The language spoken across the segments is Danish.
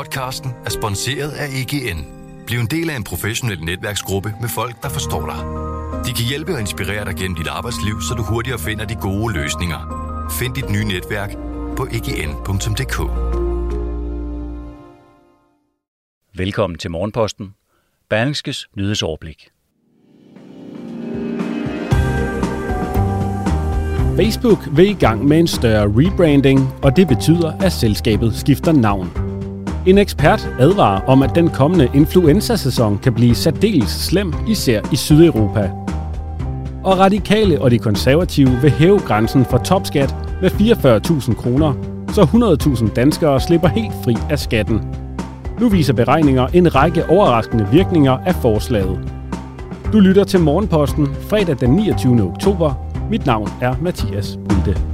Podcasten er sponsoreret af EGN. Bliv en del af en professionel netværksgruppe med folk, der forstår dig. De kan hjælpe og inspirere dig gennem dit arbejdsliv, så du hurtigere finder de gode løsninger. Find dit nye netværk på egn.dk. Velkommen til Morgenposten. Berlingskes nyhedsoverblik. Facebook vil i gang med en større rebranding, og det betyder, at selskabet skifter navn. En ekspert advarer om, at den kommende influenza-sæson kan blive særdeles slem, især i Sydeuropa. Og radikale og de konservative vil hæve grænsen for topskat med 44.000 kroner, så 100.000 danskere slipper helt fri af skatten. Nu viser beregninger en række overraskende virkninger af forslaget. Du lytter til Morgenposten fredag den 29. oktober. Mit navn er Mathias Bilde.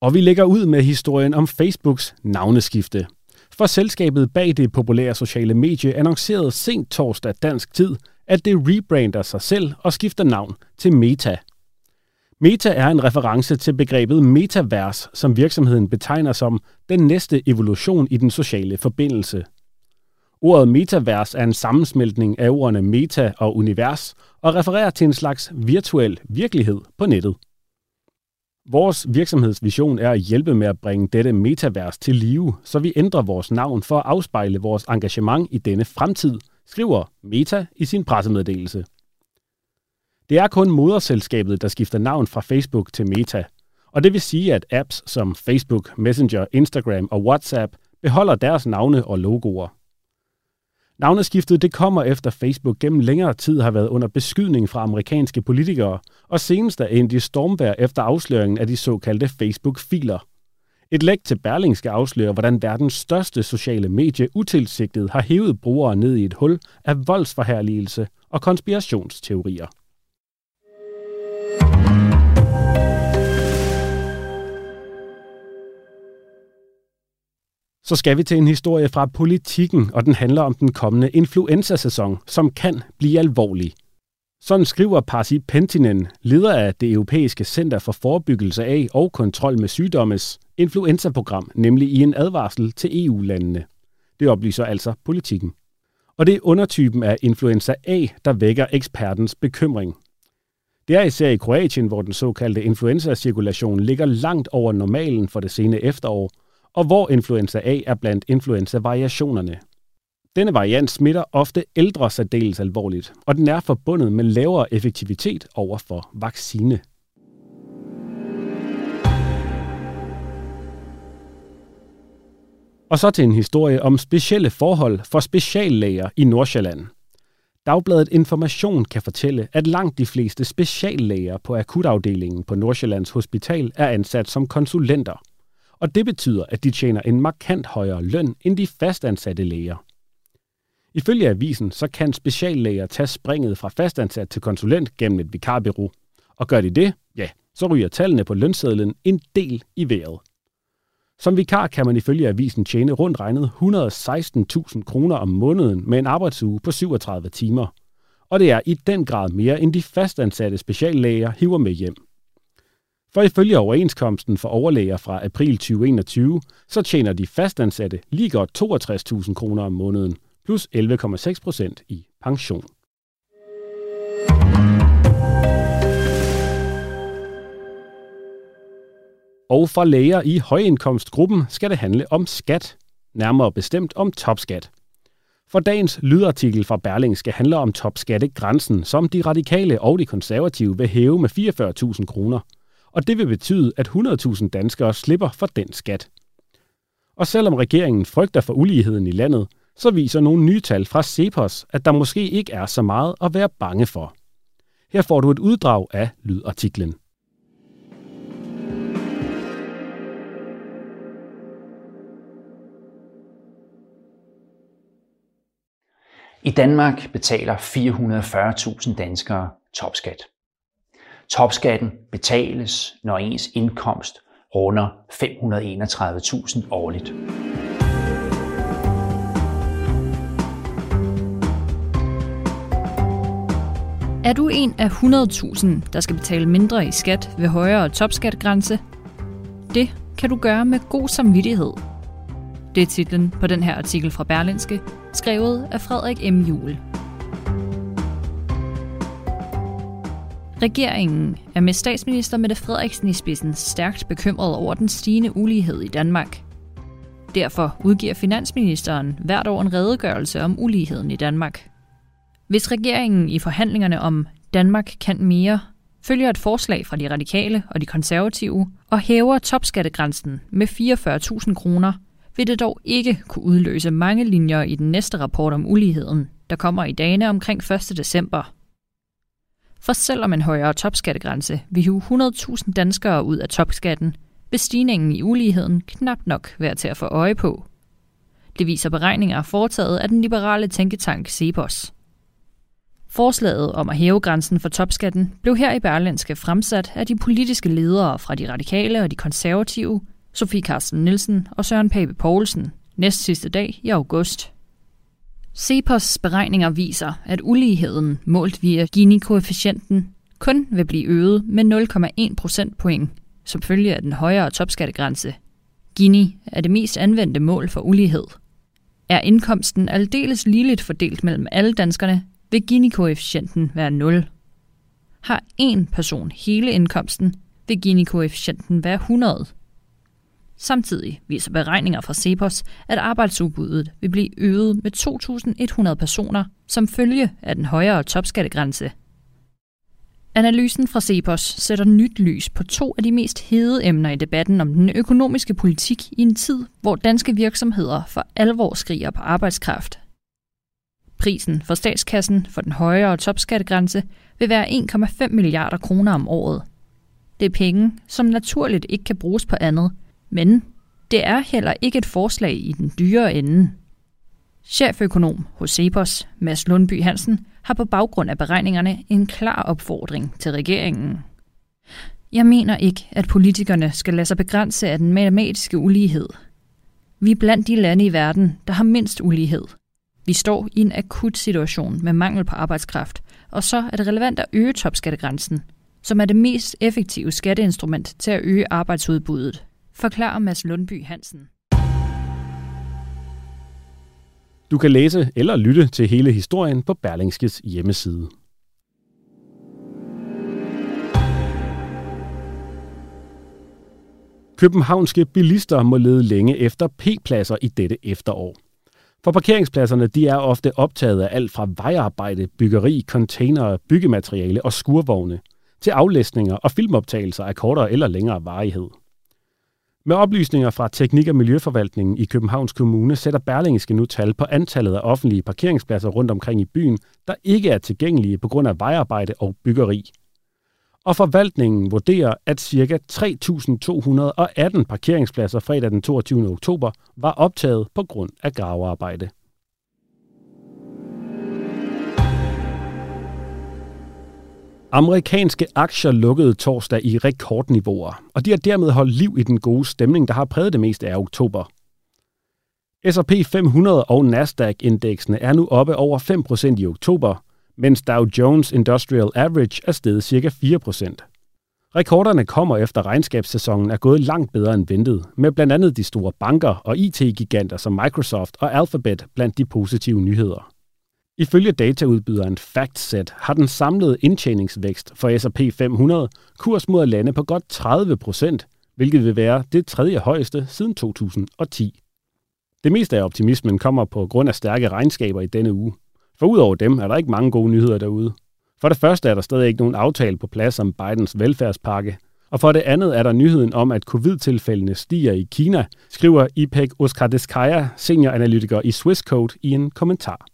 Og vi lægger ud med historien om Facebooks navneskifte. For selskabet bag det populære sociale medie annoncerede sent torsdag dansk tid, at det rebrander sig selv og skifter navn til Meta. Meta er en reference til begrebet metavers, som virksomheden betegner som den næste evolution i den sociale forbindelse. Ordet metavers er en sammensmeltning af ordene meta og univers og refererer til en slags virtuel virkelighed på nettet. Vores virksomhedsvision er at hjælpe med at bringe dette metavers til live, så vi ændrer vores navn for at afspejle vores engagement i denne fremtid, skriver Meta i sin pressemeddelelse. Det er kun moderselskabet, der skifter navn fra Facebook til Meta, og det vil sige, at apps som Facebook, Messenger, Instagram og WhatsApp beholder deres navne og logoer. Navneskiftet det kommer efter Facebook gennem længere tid har været under beskydning fra amerikanske politikere, og senest er endt i stormvær efter afsløringen af de såkaldte Facebook-filer. Et læk til Berling skal afsløre, hvordan verdens største sociale medie utilsigtet har hævet brugere ned i et hul af voldsforherligelse og konspirationsteorier. Så skal vi til en historie fra politikken, og den handler om den kommende influenzasæson, som kan blive alvorlig. Sådan skriver Pasi Pentinen, leder af det europæiske Center for Forebyggelse af og Kontrol med Sygdommes influenzaprogram, nemlig i en advarsel til EU-landene. Det oplyser altså politikken. Og det er undertypen af influenza A, der vækker ekspertens bekymring. Det er især i Kroatien, hvor den såkaldte influenza-cirkulation ligger langt over normalen for det sene efterår, og hvor influenza A er blandt influenza-variationerne. Denne variant smitter ofte ældre særdeles alvorligt, og den er forbundet med lavere effektivitet over for vaccine. Og så til en historie om specielle forhold for speciallæger i Nordsjælland. Dagbladet Information kan fortælle, at langt de fleste speciallæger på akutafdelingen på Nordsjællands Hospital er ansat som konsulenter – og det betyder, at de tjener en markant højere løn end de fastansatte læger. Ifølge avisen, så kan speciallæger tage springet fra fastansat til konsulent gennem et vikarbyrå. Og gør de det, ja, så ryger tallene på lønsedlen en del i vejret. Som vikar kan man ifølge avisen tjene rundt regnet 116.000 kroner om måneden med en arbejdsuge på 37 timer. Og det er i den grad mere end de fastansatte speciallæger hiver med hjem. For ifølge overenskomsten for overlæger fra april 2021, så tjener de fastansatte lige godt 62.000 kroner om måneden, plus 11,6 procent i pension. Og for læger i højindkomstgruppen skal det handle om skat, nærmere bestemt om topskat. For dagens lydartikel fra Berling skal handle om topskattegrænsen, som de radikale og de konservative vil hæve med 44.000 kroner – og det vil betyde, at 100.000 danskere slipper for den skat. Og selvom regeringen frygter for uligheden i landet, så viser nogle nye tal fra Cepos, at der måske ikke er så meget at være bange for. Her får du et uddrag af lydartiklen. I Danmark betaler 440.000 danskere topskat. Topskatten betales, når ens indkomst runder 531.000 årligt. Er du en af 100.000, der skal betale mindre i skat ved højere topskatgrænse? Det kan du gøre med god samvittighed? Det er titlen på den her artikel fra Berlinske, skrevet af Frederik M. Juhl. Regeringen er med statsminister Mette Frederiksen i spidsen stærkt bekymret over den stigende ulighed i Danmark. Derfor udgiver finansministeren hvert år en redegørelse om uligheden i Danmark. Hvis regeringen i forhandlingerne om Danmark kan mere følger et forslag fra de radikale og de konservative og hæver topskattegrænsen med 44.000 kroner, vil det dog ikke kunne udløse mange linjer i den næste rapport om uligheden, der kommer i dagene omkring 1. december. For selvom en højere topskattegrænse vil hive 100.000 danskere ud af topskatten, vil stigningen i uligheden knap nok være til at få øje på. Det viser beregninger foretaget af den liberale tænketank Cepos. Forslaget om at hæve grænsen for topskatten blev her i Berlinske fremsat af de politiske ledere fra de radikale og de konservative, Sofie Carsten Nielsen og Søren Pape Poulsen, næst sidste dag i august. Cepos beregninger viser, at uligheden målt via Gini-koefficienten kun vil blive øget med 0,1 procentpoint som følge af den højere topskattegrænse. Gini er det mest anvendte mål for ulighed. Er indkomsten aldeles ligeligt fordelt mellem alle danskerne, vil Gini-koefficienten være 0. Har en person hele indkomsten, vil Gini-koefficienten være 100. Samtidig viser beregninger fra Cepos, at arbejdsudbuddet vil blive øget med 2.100 personer som følge af den højere topskattegrænse. Analysen fra Cepos sætter nyt lys på to af de mest hede emner i debatten om den økonomiske politik i en tid, hvor danske virksomheder for alvor skriger på arbejdskraft. Prisen for statskassen for den højere topskattegrænse vil være 1,5 milliarder kroner om året. Det er penge, som naturligt ikke kan bruges på andet, men det er heller ikke et forslag i den dyre ende. Cheføkonom hos Cepos, Mads Lundby Hansen, har på baggrund af beregningerne en klar opfordring til regeringen. Jeg mener ikke, at politikerne skal lade sig begrænse af den matematiske ulighed. Vi er blandt de lande i verden, der har mindst ulighed – vi står i en akut situation med mangel på arbejdskraft, og så er det relevant at øge topskattegrænsen, som er det mest effektive skatteinstrument til at øge arbejdsudbuddet, forklarer Mads Lundby Hansen. Du kan læse eller lytte til hele historien på Berlingskes hjemmeside. Københavnske bilister må lede længe efter P-pladser i dette efterår. For parkeringspladserne de er ofte optaget af alt fra vejarbejde, byggeri, containere, byggemateriale og skurvogne til aflæsninger og filmoptagelser af kortere eller længere varighed. Med oplysninger fra Teknik- og Miljøforvaltningen i Københavns Kommune sætter Berlingske nu tal på antallet af offentlige parkeringspladser rundt omkring i byen, der ikke er tilgængelige på grund af vejarbejde og byggeri og forvaltningen vurderer, at ca. 3.218 parkeringspladser fredag den 22. oktober var optaget på grund af gravearbejde. Amerikanske aktier lukkede torsdag i rekordniveauer, og de har dermed holdt liv i den gode stemning, der har præget det meste af oktober. S&P 500 og Nasdaq-indeksene er nu oppe over 5% i oktober, mens Dow Jones Industrial Average er steget ca. 4%. Rekorderne kommer efter regnskabssæsonen er gået langt bedre end ventet, med blandt andet de store banker og IT-giganter som Microsoft og Alphabet blandt de positive nyheder. Ifølge dataudbyderen FactSet har den samlede indtjeningsvækst for S&P 500 kurs mod at lande på godt 30% hvilket vil være det tredje højeste siden 2010. Det meste af optimismen kommer på grund af stærke regnskaber i denne uge. For udover dem er der ikke mange gode nyheder derude. For det første er der stadig ikke nogen aftale på plads om Bidens velfærdspakke, og for det andet er der nyheden om, at covid-tilfældene stiger i Kina, skriver Ipek Oskardeskaya, senioranalytiker i Swisscode, i en kommentar.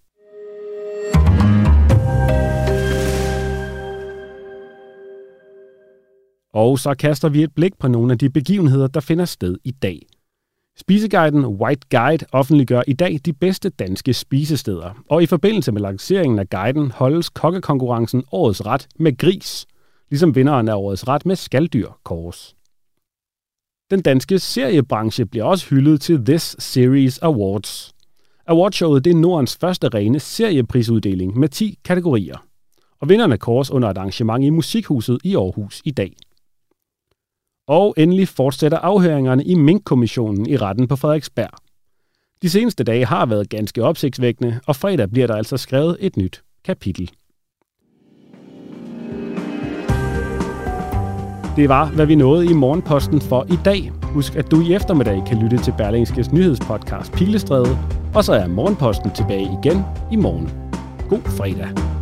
Og så kaster vi et blik på nogle af de begivenheder, der finder sted i dag. Spiseguiden White Guide offentliggør i dag de bedste danske spisesteder, og i forbindelse med lanceringen af guiden holdes kokkekonkurrencen Årets Ret med gris, ligesom vinderen af Årets Ret med skalddyr kors. Den danske seriebranche bliver også hyldet til This Series Awards. Awardshowet det er Nordens første rene serieprisuddeling med 10 kategorier. Og vinderne kors under et arrangement i Musikhuset i Aarhus i dag. Og endelig fortsætter afhøringerne i Mink-kommissionen i retten på Frederiksberg. De seneste dage har været ganske opsigtsvækkende, og fredag bliver der altså skrevet et nyt kapitel. Det var, hvad vi nåede i Morgenposten for i dag. Husk, at du i eftermiddag kan lytte til Berlingskes nyhedspodcast Pilestræde, og så er Morgenposten tilbage igen i morgen. God fredag.